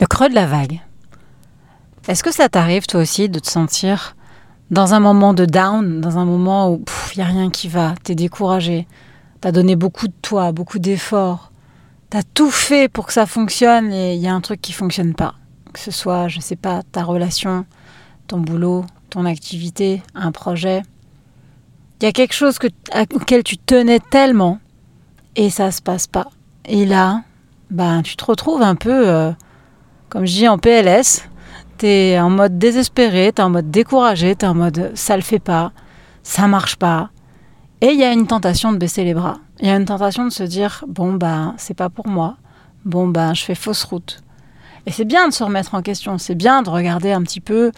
Le creux de la vague. Est-ce que ça t'arrive toi aussi de te sentir dans un moment de down, dans un moment où il n'y a rien qui va, tu es découragé, tu as donné beaucoup de toi, beaucoup d'efforts, tu as tout fait pour que ça fonctionne et il y a un truc qui fonctionne pas? Que ce soit, je sais pas, ta relation, ton boulot, ton activité, un projet. Il y a quelque chose que, auquel tu tenais tellement et ça se passe pas. Et là, ben, tu te retrouves un peu euh, comme je dis, en PLS. Tu es en mode désespéré, tu es en mode découragé, tu es en mode ça le fait pas, ça marche pas. Et il y a une tentation de baisser les bras. Il y a une tentation de se dire bon, ben, c'est pas pour moi. Bon, ben, je fais fausse route. Et c'est bien de se remettre en question, c'est bien de regarder un petit peu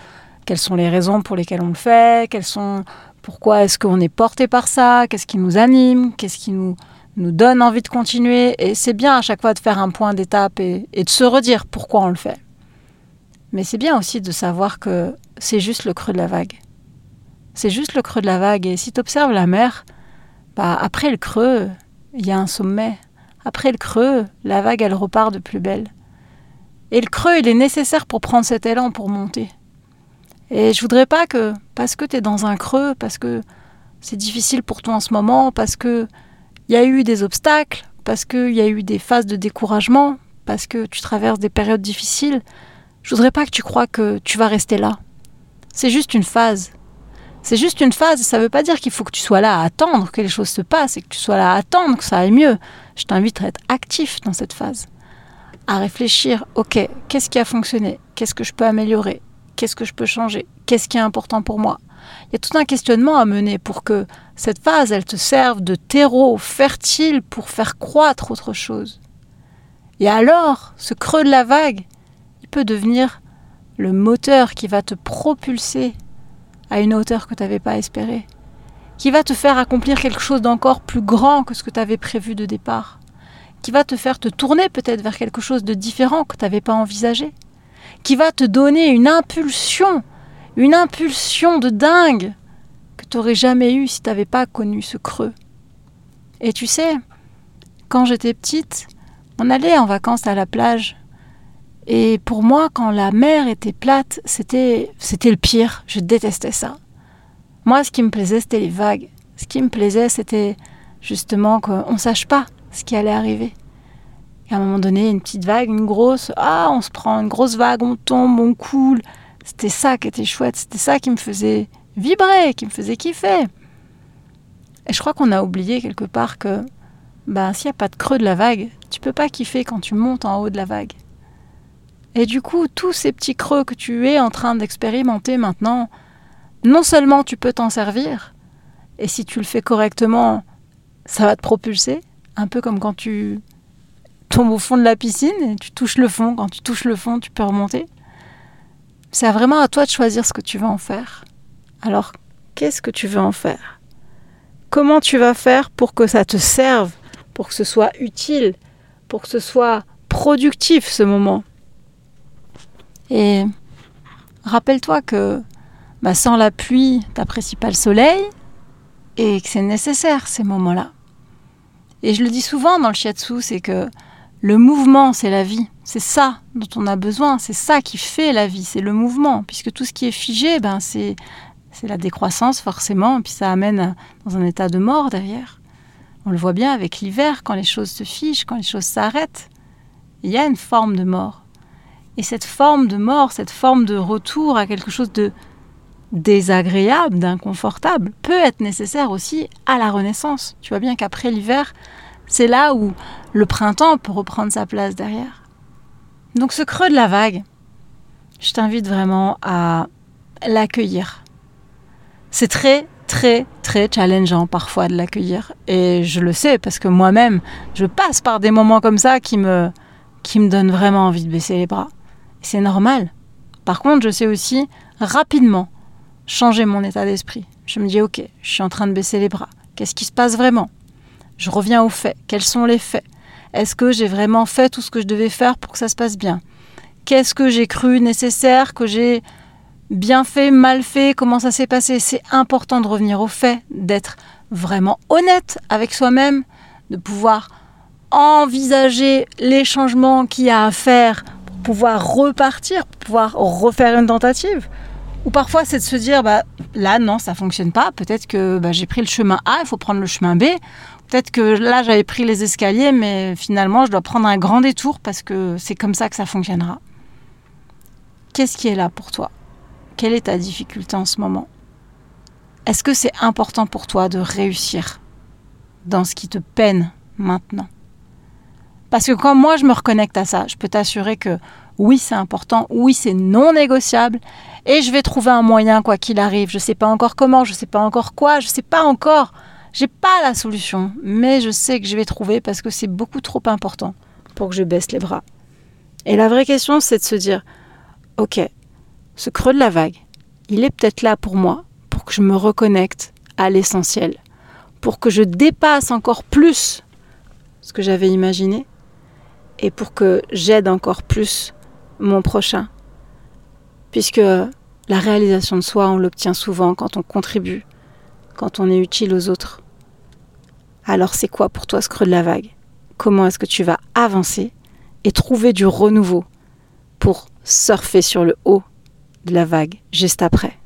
quelles sont les raisons pour lesquelles on le fait, quelles sont, pourquoi est-ce qu'on est porté par ça, qu'est-ce qui nous anime, qu'est-ce qui nous, nous donne envie de continuer. Et c'est bien à chaque fois de faire un point d'étape et, de se redire pourquoi on le fait. Mais c'est bien aussi de savoir que c'est juste le creux de la vague. C'est juste le creux de la vague. Et si tu observes la mer, bah, après le creux, il y a un sommet. Après le creux, la vague, elle repart de plus belle. Et le creux, il est nécessaire pour prendre cet élan, pour monter. Et je voudrais pas que, parce que tu es dans un creux, parce que c'est difficile pour toi en ce moment, parce que il y a eu des obstacles, parce qu'il y a eu des phases de découragement, parce que tu traverses des périodes difficiles. Je voudrais pas que tu crois que tu vas rester là. C'est juste une phase. C'est juste une phase, ça ne veut pas dire qu'il faut que tu sois là à attendre que les choses se passent et que tu sois là à attendre que ça aille mieux. Je t'invite à être actif dans cette phase, à réfléchir, ok, qu'est-ce qui a fonctionné? Qu'est-ce que je peux améliorer? Qu'est-ce que je peux changer? Qu'est-ce qui est important pour moi? Il y a tout un questionnement à mener pour que cette phase, elle te serve de terreau fertile pour faire croître autre chose. Et alors, ce creux de la vague, il peut devenir le moteur qui va te propulser à une hauteur que tu n'avais pas espérée, qui va te faire accomplir quelque chose d'encore plus grand que ce que tu avais prévu de départ, qui va te faire te tourner peut-être vers quelque chose de différent que tu n'avais pas envisagé, qui va te donner une impulsion, une impulsion de dingue que tu n'aurais jamais eu si tu n'avais pas connu ce creux. Et tu sais, quand j'étais petite, on allait en vacances à la plage. Et pour moi, quand la mer était plate, c'était, c'était le pire. Je détestais ça. Moi, ce qui me plaisait, c'était les vagues. Ce qui me plaisait, c'était justement qu'on ne sache pas ce qui allait arriver. Et à un moment donné, une petite vague, une grosse, ah, on se prend une grosse vague, on tombe, on coule. C'était ça qui était chouette, c'était ça qui me faisait vibrer, qui me faisait kiffer. Et je crois qu'on a oublié quelque part que ben, s'il n'y a pas de creux de la vague, tu peux pas kiffer quand tu montes en haut de la vague. Et du coup, tous ces petits creux que tu es en train d'expérimenter maintenant, non seulement tu peux t'en servir, et si tu le fais correctement, ça va te propulser, un peu comme quand tu tombes au fond de la piscine et tu touches le fond. Quand tu touches le fond, tu peux remonter. C'est vraiment à toi de choisir ce que tu vas en faire. Alors, qu'est-ce que tu veux en faire? Comment tu vas faire pour que ça te serve, pour que ce soit utile, pour que ce soit productif ce moment? Et rappelle-toi que bah, sans la pluie, t'apprécies pas le soleil et que c'est nécessaire ces moments-là. Et je le dis souvent dans le shiatsu, c'est que le mouvement, c'est la vie. C'est ça dont on a besoin. C'est ça qui fait la vie. C'est le mouvement. Puisque tout ce qui est figé, ben, c'est la décroissance forcément, puis ça amène dans un état de mort derrière. On le voit bien avec l'hiver, quand les choses se figent, quand les choses s'arrêtent, il y a une forme de mort. Et cette forme de mort, cette forme de retour à quelque chose de désagréable, d'inconfortable, peut être nécessaire aussi à la renaissance. Tu vois bien qu'après l'hiver, c'est là où le printemps peut reprendre sa place derrière. Donc ce creux de la vague, je t'invite vraiment à l'accueillir, c'est très, très, très challengeant parfois de l'accueillir. Et je le sais parce que moi-même, je passe par des moments comme ça qui me, qui me donnent vraiment envie de baisser les bras. C'est normal. Par contre, je sais aussi rapidement changer mon état d'esprit. Je me dis, ok, je suis en train de baisser les bras. Qu'est-ce qui se passe vraiment? Je reviens aux faits. Quels sont les faits? Est-ce que j'ai vraiment fait tout ce que je devais faire pour que ça se passe bien? Qu'est-ce que j'ai cru nécessaire, que j'ai bien fait, mal fait, comment ça s'est passé? C'est important de revenir au fait, d'être vraiment honnête avec soi-même, de pouvoir envisager les changements qu'il y a à faire pour pouvoir repartir, pouvoir refaire une tentative. Ou parfois, c'est de se dire, bah, là, non, ça fonctionne pas. Peut-être que bah, j'ai pris le chemin A, il faut prendre le chemin B. Peut-être que là, j'avais pris les escaliers, mais finalement, je dois prendre un grand détour parce que c'est comme ça que ça fonctionnera. Qu'est-ce qui est là pour toi? Quelle est ta difficulté en ce moment? Est-ce que c'est important pour toi de réussir dans ce qui te peine maintenant? Parce que quand moi, je me reconnecte à ça, je peux t'assurer que oui, c'est important, oui, c'est non négociable, et je vais trouver un moyen quoi qu'il arrive. Je ne sais pas encore comment, je ne sais pas encore quoi, je ne sais pas encore. J'ai pas la solution, mais je sais que je vais trouver parce que c'est beaucoup trop important pour que je baisse les bras. Et la vraie question, c'est de se dire, ok, ce creux de la vague, il est peut-être là pour moi, pour que je me reconnecte à l'essentiel, pour que je dépasse encore plus ce que j'avais imaginé, et pour que j'aide encore plus mon prochain. Puisque la réalisation de soi, on l'obtient souvent quand on contribue, quand on est utile aux autres. Alors c'est quoi pour toi ce creux de la vague? Comment est-ce que tu vas avancer et trouver du renouveau pour surfer sur le haut de la vague juste après?